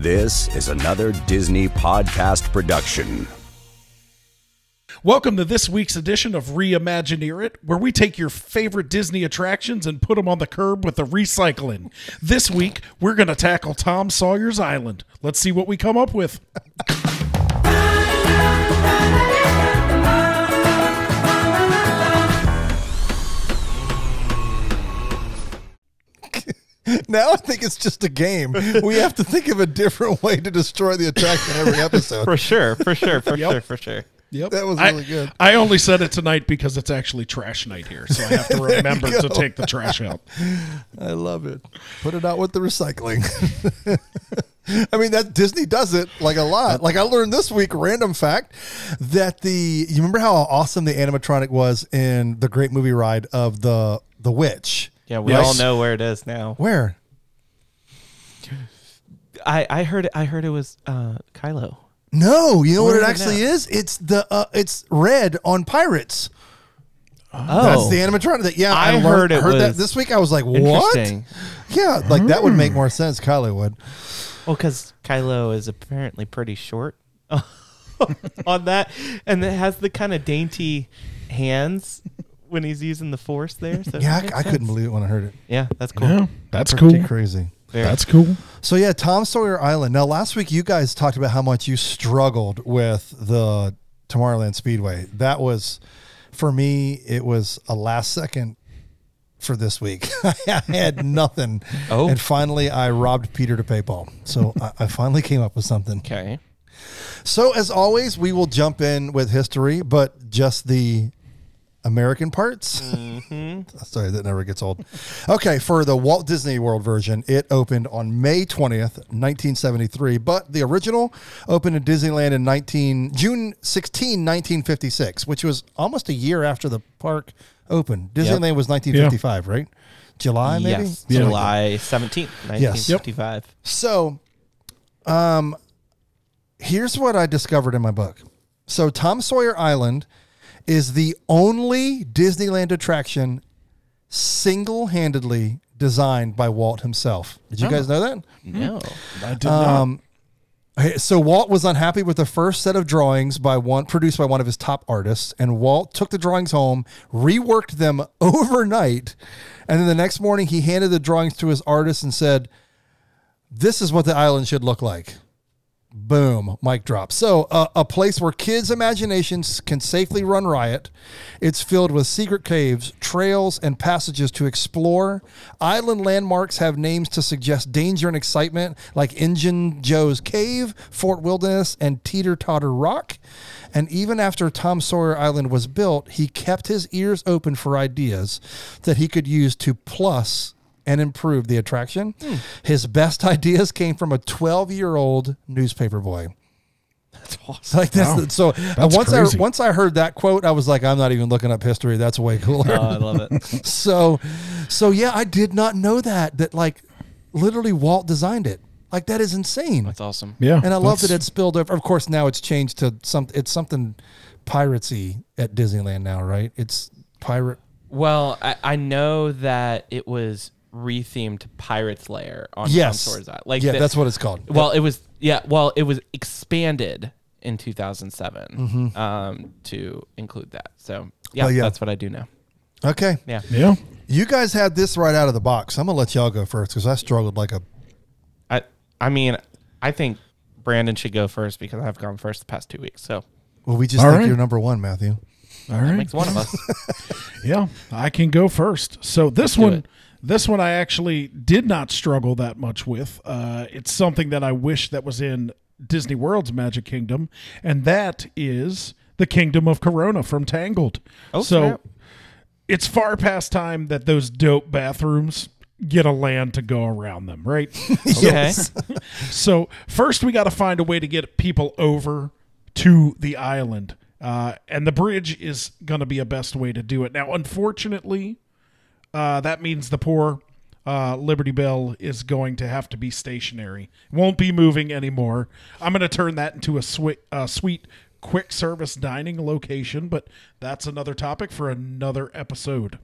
This is another Disney podcast production. Welcome to this week's edition of Reimagineer It, where we take your favorite Disney attractions and put them on the curb with the recycling. This week, we're going to tackle Tom Sawyer's Island. Let's see what we come up with. Now I think it's just a game. We have to think of a different way to destroy the attraction every episode. For sure, for sure, for Yep. sure, for sure. Yep. That was I- really good. I only said it tonight because it's actually trash night here, so I have to remember to take the trash out. I love it. Put it out with the recycling. I mean that Disney does it like a lot. Like I learned this week, random fact, that the you remember how awesome the animatronic was in the great movie ride of the the witch. Yeah, we Yes. all know where it is now. Where? I I heard it. I heard it was uh, Kylo. No, you know what Where it is it actually now? is? It's the uh, it's Redd on Pirates. Oh, That's the animatronic. That yeah, I learned- heard it heard that this week. I was like, what? Yeah, like that would make more sense. Kylie would. Well, because Kylo is apparently pretty short on that, and it has the kind of dainty hands when he's using the Force there. So Yeah, I, I couldn't believe it when I heard it. Yeah, that's cool. Yeah, that's Pretty cool. crazy. Very. That's cool. So yeah, Tom Sawyer Island. Now, last week you guys talked about how much you struggled with the Tomorrowland Speedway. That was, for me, it was a last second for this week. I had nothing, Oh. and finally I robbed Peter to pay Paul. So I, I finally came up with something. okay. So as always, we will jump in with history, but just the American parts. Sorry, that never gets old. Okay, for the Walt Disney World version, it opened on May 20th, 1973, but the original opened in Disneyland in 19 June 16, 1956, which was almost a year after the park opened. Disneyland was 1955, right? July maybe? Yes, that. July seventeenth, nineteen fifty-five. So, um, here's what I discovered in my book. So, Tom Sawyer Island is the only Disneyland attraction single handedly designed by Walt himself. Did you guys oh. know that? No, I did not. Um, so Walt was unhappy with the first set of drawings by one produced by one of his top artists, and Walt took the drawings home, reworked them overnight, and then the next morning he handed the drawings to his artist and said, "This is what the island should look like." Boom, mic drop. So, uh, a place where kids' imaginations can safely run riot. It's filled with secret caves, trails, and passages to explore. Island landmarks have names to suggest danger and excitement, like Injun Joe's Cave, Fort Wilderness, and Teeter Totter Rock. And even after Tom Sawyer Island was built, he kept his ears open for ideas that he could use to plus and improve the attraction. His best ideas came from a 12 year old newspaper boy. that's awesome. Like that's Wow. the, so. That's once crazy. I once I heard that quote, I was like, I'm not even looking up history. That's way cooler. Oh, I love it. so, so yeah, I did not know that. That like, literally, Walt designed it. Like that is insane. That's awesome. yeah, and I love that that's- it spilled over. Of course, now it's changed to some. It's something piratesy at Disneyland now, right? It's pirate. Well, I, I know that it was rethemed to Pirates Lair on Yes, on Swords Island. Like yeah, the- that's what it's called. Well, it was yeah. Well, it was expanded in 2007 Mm-hmm. um, to include that. So yeah, Well, yeah. that's what I do now. okay. Yeah. Yeah. You guys had this right out of the box. I'm gonna let y'all go first because I struggled like a. I I mean, I think Brandon should go first because I've gone first the past two weeks. So Well, we just All think right. you're number one, Matthew. All that right. makes one of us. Yeah, I can go first. So this do one, it. This one I actually did not struggle that much with. Uh, it's something that I wish that was in Disney World's Magic Kingdom, and that is the Kingdom of Corona from Tangled. Oh, so snap. it's far past time that those dope bathrooms get a land to go around them, right? Okay. So first, we got to find a way to get people over to the island, uh, and the bridge is going to be a best way to do it. Now, unfortunately, uh, that means the poor uh, Liberty Belle is going to have to be stationary. Won't be moving anymore. I'm going to turn that into a sweet, uh, sweet quick service dining location, but that's another topic for another episode.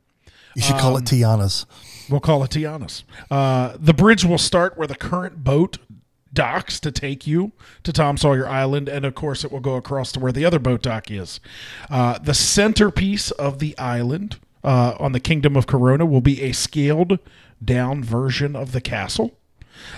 You should call it Tiana's. We'll call it Tiana's. Uh, the bridge will start where the current boat docks to take you to Tom Sawyer Island, and of course, it will go across to where the other boat dock is. Uh, the centerpiece of the island uh, on the Kingdom of Corona will be a scaled down version of the castle.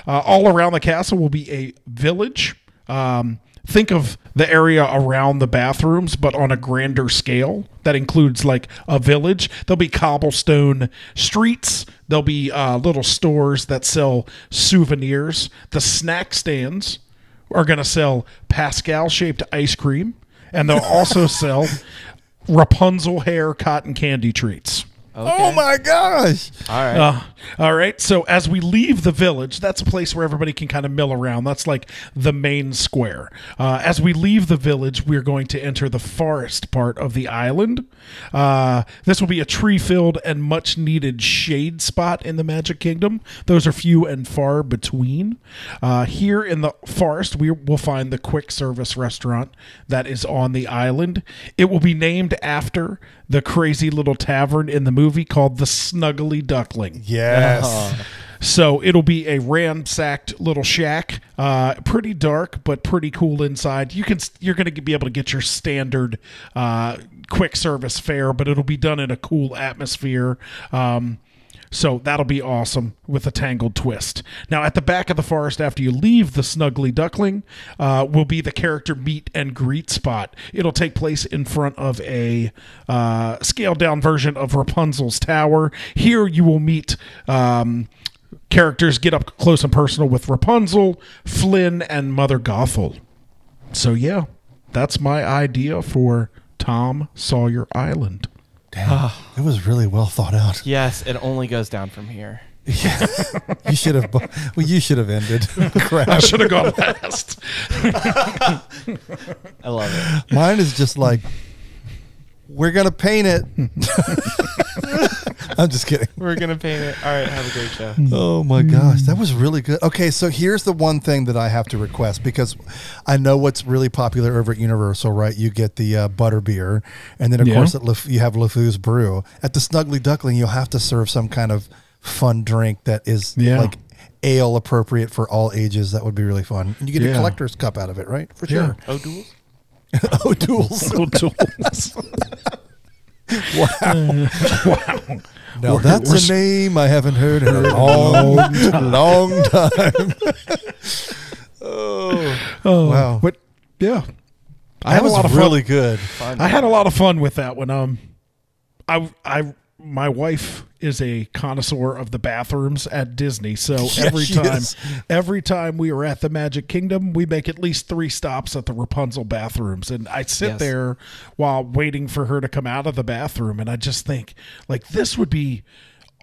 Uh, all around the castle will be a village. Um, think of the area around the bathrooms, but on a grander scale. That includes like a village. There'll be cobblestone streets. There'll be uh, little stores that sell souvenirs. The snack stands are going to sell Pascal shaped ice cream, and they'll also sell Rapunzel hair cotton candy treats. Oh my gosh. All right. Uh, all right. So as we leave the village, that's a place where everybody can kind of mill around. That's like the main square. Uh, as we leave the village, we're going to enter the forest part of the island. Uh, this will be a tree filled and much needed shade spot in the Magic Kingdom. Those are few and far between. Uh, here in the forest, we will find the quick service restaurant that is on the island. It will be named after the crazy little tavern in the movie called the Snuggly Duckling. Yes. So it'll be a ransacked little shack, uh, pretty dark but pretty cool inside. You can you're going to be able to get your standard uh, quick service fare, but it'll be done in a cool atmosphere. Um, so that'll be awesome with a tangled twist. Now, at the back of the forest, after you leave the Snuggly Duckling, uh, will be the character meet and greet spot. It'll take place in front of a uh, scaled down version of Rapunzel's Tower. Here, you will meet. Um, characters get up close and personal with Rapunzel, Flynn, and Mother Gothel. So, yeah, that's my idea for Tom Sawyer Island. Damn. Ah. it was really well thought out. yes, it only goes down from here. You should have. Well, you should have ended. Crap. I should have gone last. I love it. Mine is just like, we're gonna paint it. I'm just kidding. We're gonna paint it. All right. Have a great show. Oh my gosh, that was really good. Okay, so here's the one thing that I have to request because I know what's really popular over at Universal, right? You get the uh, butter beer, and then of Yeah. course at Lef- you have LeFou's brew. At the Snuggly Duckling, you'll have to serve some kind of fun drink that is Yeah. like ale appropriate for all ages. That would be really fun. And you get a collector's cup out of it, right? For Yeah. sure. O'Doul's. O'Doul's. O'Doul's. wow. Wow. Now We're- that's we're- a name I haven't heard in a long, long time. oh, Oh, Wow. But yeah, I that had a lot of really fun. good. I had a lot of fun with that one. Um, I I my wife is a connoisseur of the bathrooms at Disney, so every time every time we are at the Magic Kingdom, we make at least three stops at the Rapunzel bathrooms, and I sit Yes. there while waiting for her to come out of the bathroom, and I just think like this would be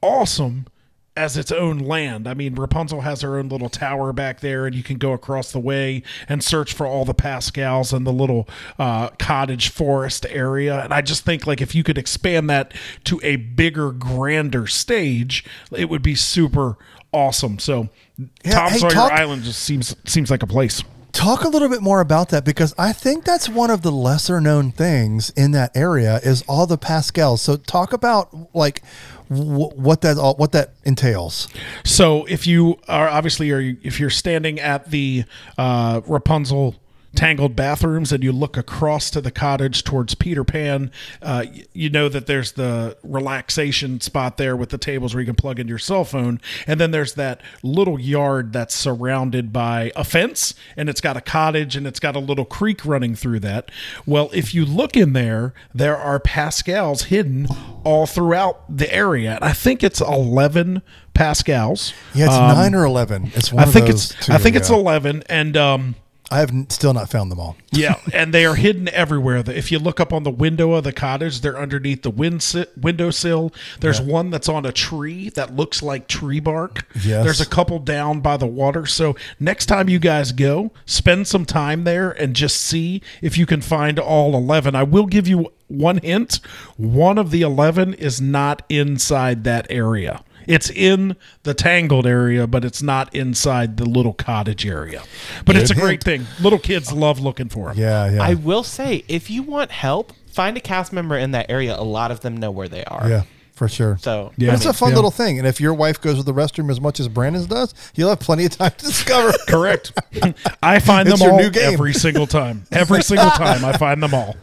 awesome as its own land. I mean, Rapunzel has her own little tower back there, and you can go across the way and search for all the Pascals and the little uh, cottage forest area. And I just think, like, if you could expand that to a bigger, grander stage, it would be super awesome. So, Yeah, Tom hey, Sawyer talk- Island just seems seems like a place. Talk a little bit more about that because I think that's one of the lesser known things in that area is all the Pascals. So talk about like w- what that all what that entails. So if you are obviously are if you're standing at the uh, Rapunzel tangled bathrooms and you look across to the cottage towards Peter Pan, uh, you know that there's the relaxation spot there with the tables where you can plug in your cell phone, and then there's that little yard that's surrounded by a fence and it's got a cottage and it's got a little creek running through that. Well, if you look in there, there are Pascals hidden all throughout the area, and I think it's eleven Pascals. Yeah, it's Um, nine or eleven. It's one I think it's two, I think it's eleven, and um, I have still not found them all. yeah, and they are hidden everywhere. If you look up on the window of the cottage, they're underneath the wind windowsill. There's one that's on a tree that looks like tree bark. Yes. There's a couple down by the water. So next time you guys go, spend some time there and just see if you can find all 11. I will give you one hint. One of the 11 is not inside that area. It's in the tangled area, but it's not inside the little cottage area. But it's a Good great thing. Little kids love looking for them. Yeah, yeah. I will say, if you want help, find a cast member in that area. A lot of them know where they are. Yeah. for sure. So Yeah. It's a fun Yeah. little thing, and if your wife goes to the restroom as much as Brandon does, you'll have plenty of time to discover. Correct. I find It's them all new game. every single time. Every single time I find them all.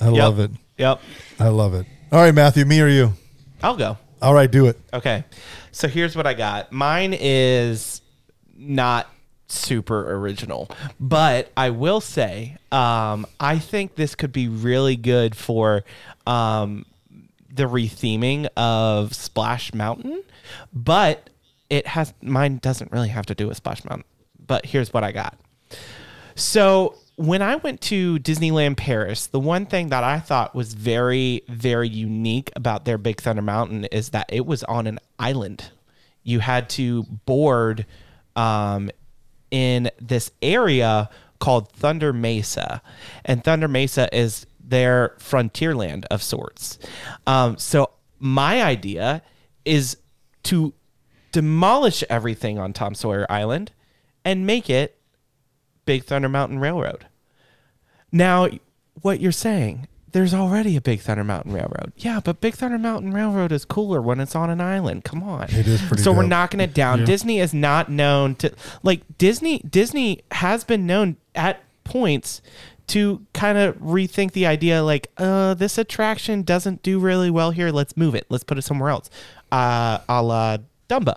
I Yep. love it. Yep. I love it. All right, Matthew, me or you? I'll go. All right, do it. Okay. So here's what I got. Mine is not super original, but I will say um, I think this could be really good for um, the retheming of Splash Mountain, but it has mine doesn't really have to do with Splash Mountain. But here's what I got. So when I went to Disneyland Paris, the one thing that I thought was very, very unique about their Big Thunder Mountain is that it was on an island. You had to board um, in this area called Thunder Mesa, and Thunder Mesa is their frontier land of sorts. Um, so my idea is to demolish everything on Tom Sawyer Island and make it Big Thunder Mountain Railroad. Now, what you're saying, there's already a Big Thunder Mountain Railroad. Yeah, but Big Thunder Mountain Railroad is cooler when it's on an island. Come on. It is pretty So we're knocking it down. Disney is not known to like Disney Disney has been known at points to kind of rethink the idea like uh this attraction doesn't do really well here let's move it let's put it somewhere else uh a la Dumbo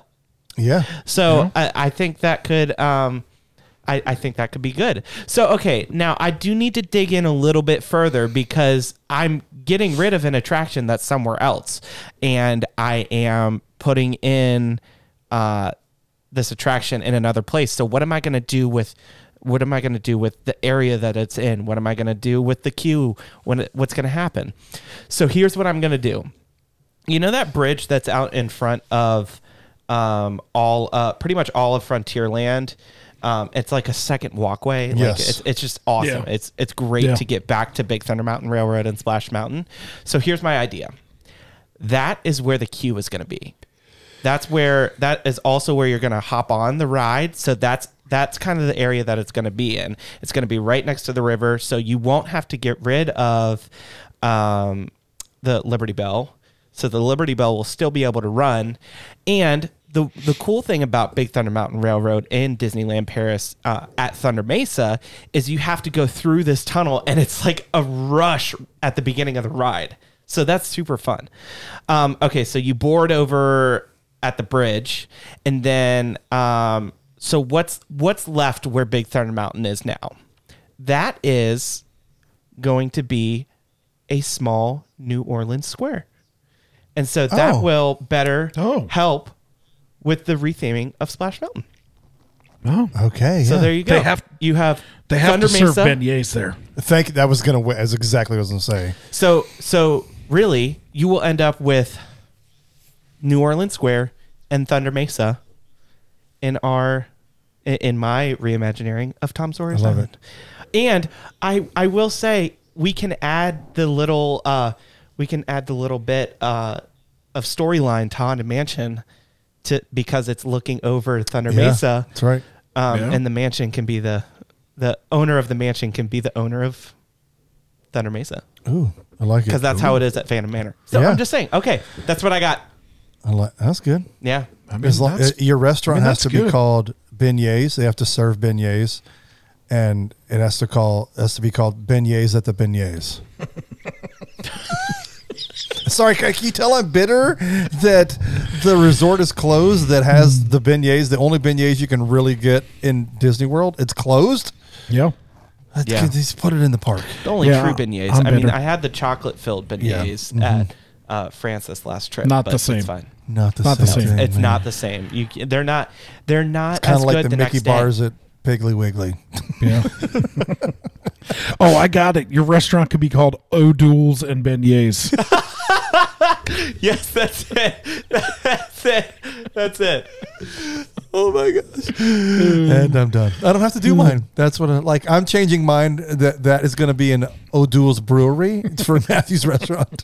Yeah. so I, I think that could um I, I think that could be good. So okay, now I do need to dig in a little bit further because I'm getting rid of an attraction that's somewhere else. And I am putting in uh this attraction in another place. So what am I gonna do with what am I going to do with the area that it's in? What am I going to do with the queue? When it, what's going to happen? So here's what I'm going to do you know that bridge that's out in front of um, all uh, pretty much all of Frontierland. Um, it's like a second walkway. Like Yes. it's, it's just awesome. Yeah. It's it's great Yeah. to get back to Big Thunder Mountain Railroad and Splash Mountain. So here's my idea. That is where the queue is going to be. That's where that is also where you're going to hop on the ride. So that's that's kind of the area that it's going to be in. It's going to be right next to the river, so you won't have to get rid of um, the Liberty Belle. So the Liberty Belle will still be able to run, and the the cool thing about Big Thunder Mountain Railroad in Disneyland Paris uh, at Thunder Mesa is you have to go through this tunnel, and it's like a rush at the beginning of the ride. So that's super fun. Um, okay, so you board over at the bridge, and then um, so what's what's left where Big Thunder Mountain is now? That is going to be a small New Orleans square, and so that Oh. will better Oh. help with the retheming of Splash Mountain. Oh, Okay. So yeah. there you go. They have- you have they have Thunder to serve Mesa. beignets there. Thank. You. That was gonna. That's exactly what I was gonna say. So so really, you will end up with New Orleans Square and Thunder Mesa in our in- in my reimagining of Tom Sawyer's I love Island. And I I will say we can add the little uh we can add the little bit uh of storyline to Haunted Mansion to because it's looking over Thunder Yeah, Mesa. That's right. Um, Yeah. and the mansion can be the the owner of the mansion can be the owner of Thunder Mesa Ooh, I like it. because that's how it is at Phantom Manor. So Yeah. I'm just saying. Okay, that's what I got. I like. That's good. Yeah. I mean, As long, that's- uh, your restaurant I mean, has that's to be called beignets. They have to serve beignets, and it has to call has to be called beignets at the beignets. Sorry, can you tell I'm bitter that the resort is closed that has the beignets, the only beignets you can really get in Disney World. It's closed. yeah. Yeah. Just put it in the park. The only Yeah, true beignets. I'm I mean, bitter. I had the chocolate filled beignets Yeah. at uh, Francis last trip. Not but the It's same. fine. Not the Not same. the same. thing, It's not the same. You they're not they're not kind as of like good the the Mickey next day. bars at Piggly Wiggly. Yeah. oh, I got it. Your restaurant could be called O'Douls and Beignets. Yes, that's it. That's it. That's it. Oh my gosh. and I'm done. I don't have to do mine. That's what I like. I'm changing mine. That that is going to be an O'Doul's Brewery for Matthew's restaurant.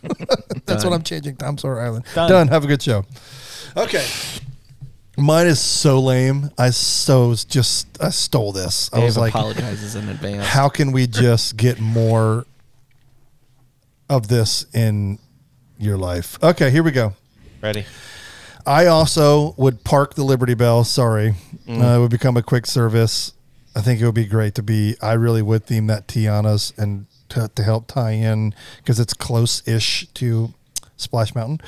That's what I'm changing. Tom Sawyer Island. Done. Done. Have a good show. Okay. Mine is so lame. I so just I stole this. I Dave was like, apologizes in advance. how can we just get more of this in your life. Okay, here we go. Ready? I also would park the Liberty Belle. Sorry, Mm. uh, it would become a quick service. I think it would be great to be. I really would theme that Tiana's and to, to help tie in because it's close-ish to Splash Mountain.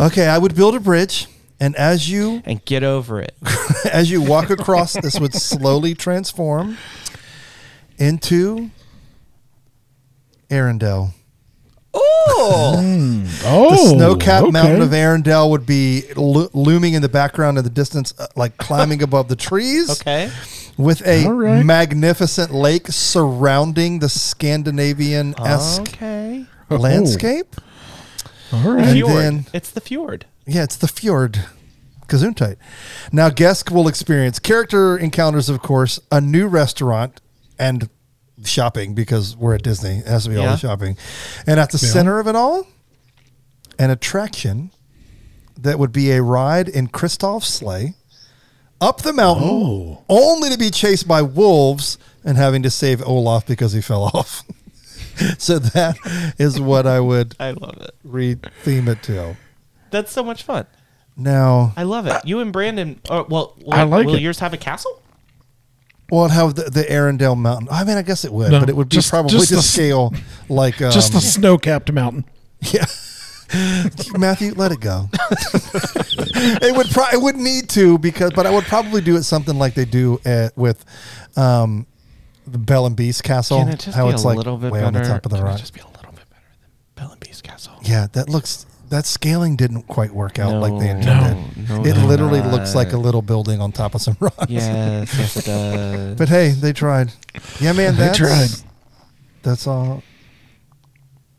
Okay, I would build a bridge, and as you And get over it. as you walk across, this would slowly transform into Arendelle. Oh, Oh, The snow-capped okay. mountain of Arendelle would be lo- looming in the background in the distance, uh, like climbing above the trees, okay. with a All right. magnificent lake surrounding the Scandinavian esque Okay. landscape. All right. And Fjord. then- it's the fjord. Yeah, it's the fjord. Gesundheit. Now, guests will experience character encounters, of course, a new restaurant, and shopping because we're at Disney. It has to be all Yeah. the shopping. And at the center of it all, an attraction that would be a ride in Kristoff's sleigh up the mountain, Oh. only to be chased by wolves and having to save Olaf because he fell off. so that is what I would I love it. re-theme it to. That's so much fun. Now, I love it. You and Brandon. Uh, well, will, I like will it. yours have a castle? Well, it'd have the, the Arendelle Mountain. I mean, I guess it would, No, but it would be just- probably just to the scale like um, Just the snow-capped mountain. yeah. Matthew, let it go. it would pro- it would need to because, but I would probably do it something like they do at, with um, the Belle and Beast Castle. Can it just how be it's a like little bit way better? on the top of the Can it rock. just be a little bit better than Belle and Beast Castle? Yeah, that looks that scaling didn't quite work out like they intended. no, it no, literally not. looks like a little building on top of some rocks. Yes, yes, it does. But hey, they tried. Yeah, man, They tried. That's all.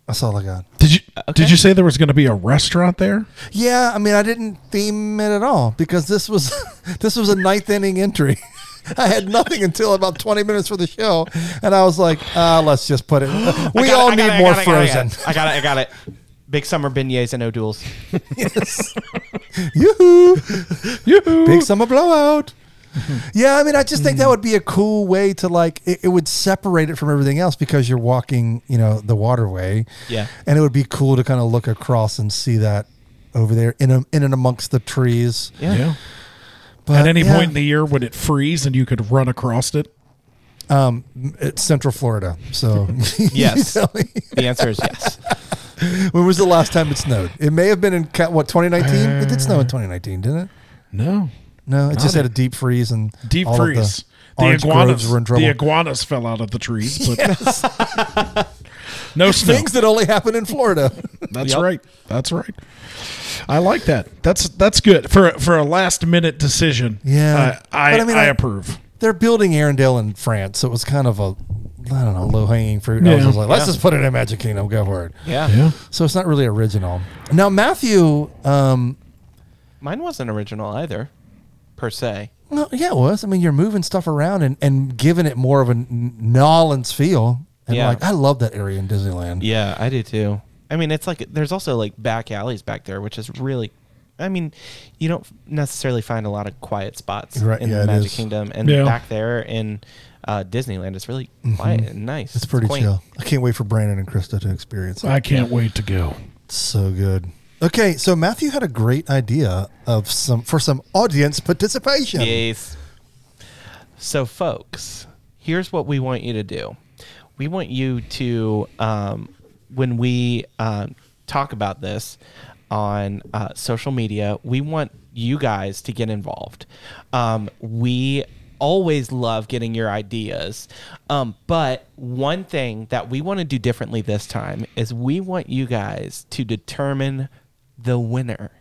That's all I got. Did you Okay. did you say there was going to be a restaurant there? Yeah, I mean, I didn't theme it at all because this was this was a ninth inning entry. I had nothing until about twenty minutes for the show, and I was like, uh, "Let's just put it." We it, all need it, I more got it, I got it, Frozen. I got it. I got it. Big summer beignets and O'Doul's. yes. Yoo-hoo. Yoo-hoo. Big summer blowout. yeah, I mean, I just think that would be a cool way to like. It, it would separate it from everything else because you're walking, you know, the waterway. Yeah. and it would be cool to kind of look across and see that over there in a, in and amongst the trees. Yeah. But At any yeah, point in the year, would it freeze and you could run across it? um, it's Central Florida, so you Yes. tell me. The answer is yes. when was the last time it snowed? It may have been in what 2019. it did snow in uh, 2019, didn't it? No. No, it just Not had a deep freeze and Deep freeze. The, The, iguanas. were in trouble. The iguanas fell out of the trees, but no snow. Things that only happen in Florida. That's Yep. right. That's right. I like that. That's that's good for for a last minute decision. Yeah. Uh, I I, I mean, I I- approve. They're building Arendelle in France, so it was kind of a I don't know low hanging fruit. I was just like, let's Yeah. just put it in Magic Kingdom. Go for it. Yeah. Yeah. So it's not really original. Now Matthew, um, Mine wasn't original either, per se. well, yeah, it was. I mean, you're moving stuff around and, and giving it more of a N- Nolans feel. And Yeah. like, I love that area in Disneyland. Yeah, I do too. I mean, it's like there's also like back alleys back there, which is really. I mean, you don't necessarily find a lot of quiet spots Right, in yeah, the Magic. Kingdom, and Yeah. back there in uh, Disneyland is really quiet and nice. It's pretty quaint. chill. I can't wait for Brandon and Krista to experience it. I can't wait to go. It's so good. Okay, so Matthew had a great idea of some for some audience participation. Yes. So, folks, here's what we want you to do. We want you to, um, when we um, talk about this on uh, social media, we want you guys to get involved. Um, we always love getting your ideas. Um, but one thing that we want to do differently this time is we want you guys to determine the winner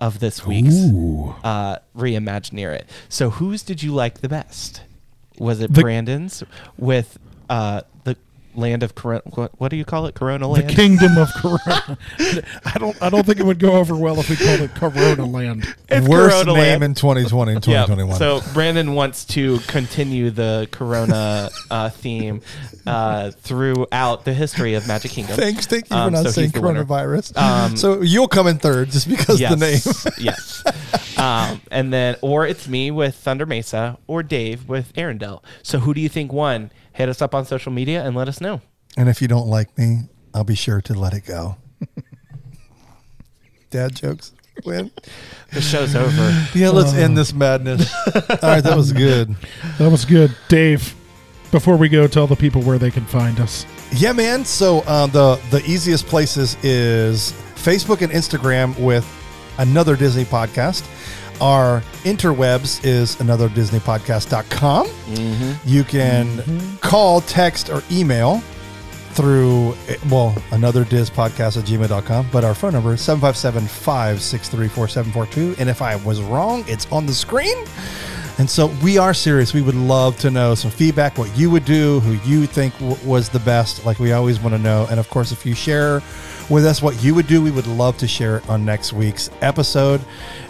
of this week's uh, reimagineer it. So whose did you like the best? Was it The- Brandon's with uh, land of Corona? What, what do you call it? Corona land. The kingdom of Corona. I don't. I don't think it would go over well if we called it Corona Land. It's Worst Corona name land. in 2020 and Yeah. 2021. So Brandon wants to continue the Corona uh, theme uh, throughout the history of Magic Kingdom. Thanks, thank you for Um, not so saying he's the winner. coronavirus. Um, so you'll come in third just because yes, the name. yes. Um, and then, or it's me with Thunder Mesa, or Dave with Arendelle. So who do you think won? Hit us up on social media and let us know. and if you don't like me, I'll be sure to let it go. dad jokes. Win. The show's over. Yeah, let's end this madness. All right, that was good. That was good, Dave. Before we go, tell the people where they can find us. Yeah, man. So uh, the the easiest places is Facebook and Instagram with another Disney podcast. Our interwebs is another DisneyPodcast.com. Mm-hmm. You can mm-hmm. call, text, or email through, well, another Diz podcast at gmail.com. But our phone number is 757 563 4742. And if I was wrong, it's on the screen. And so we are serious. We would love to know some feedback, what you would do, who you think w- was the best. Like we always want to know. And of course, if you share with us what you would do, we would love to share it on next week's episode.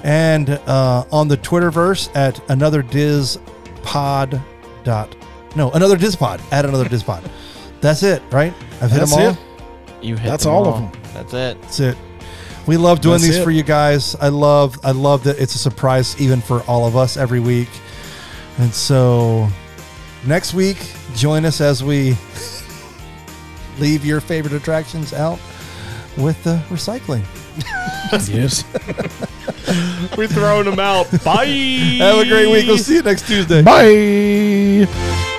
And uh, on the Twitterverse at another Diz pod dot no another Diz pod at another Diz pod. That's it, right? I've hit That's them all. it. You hit That's them all of them. That's it. That's it. We love doing That's these it. for you guys. I love I love that it's a surprise even for all of us every week. And so next week, join us as we leave your favorite attractions out with the recycling. Yes. We're throwing them out. Bye. Have a great week. We'll see you next Tuesday. Bye.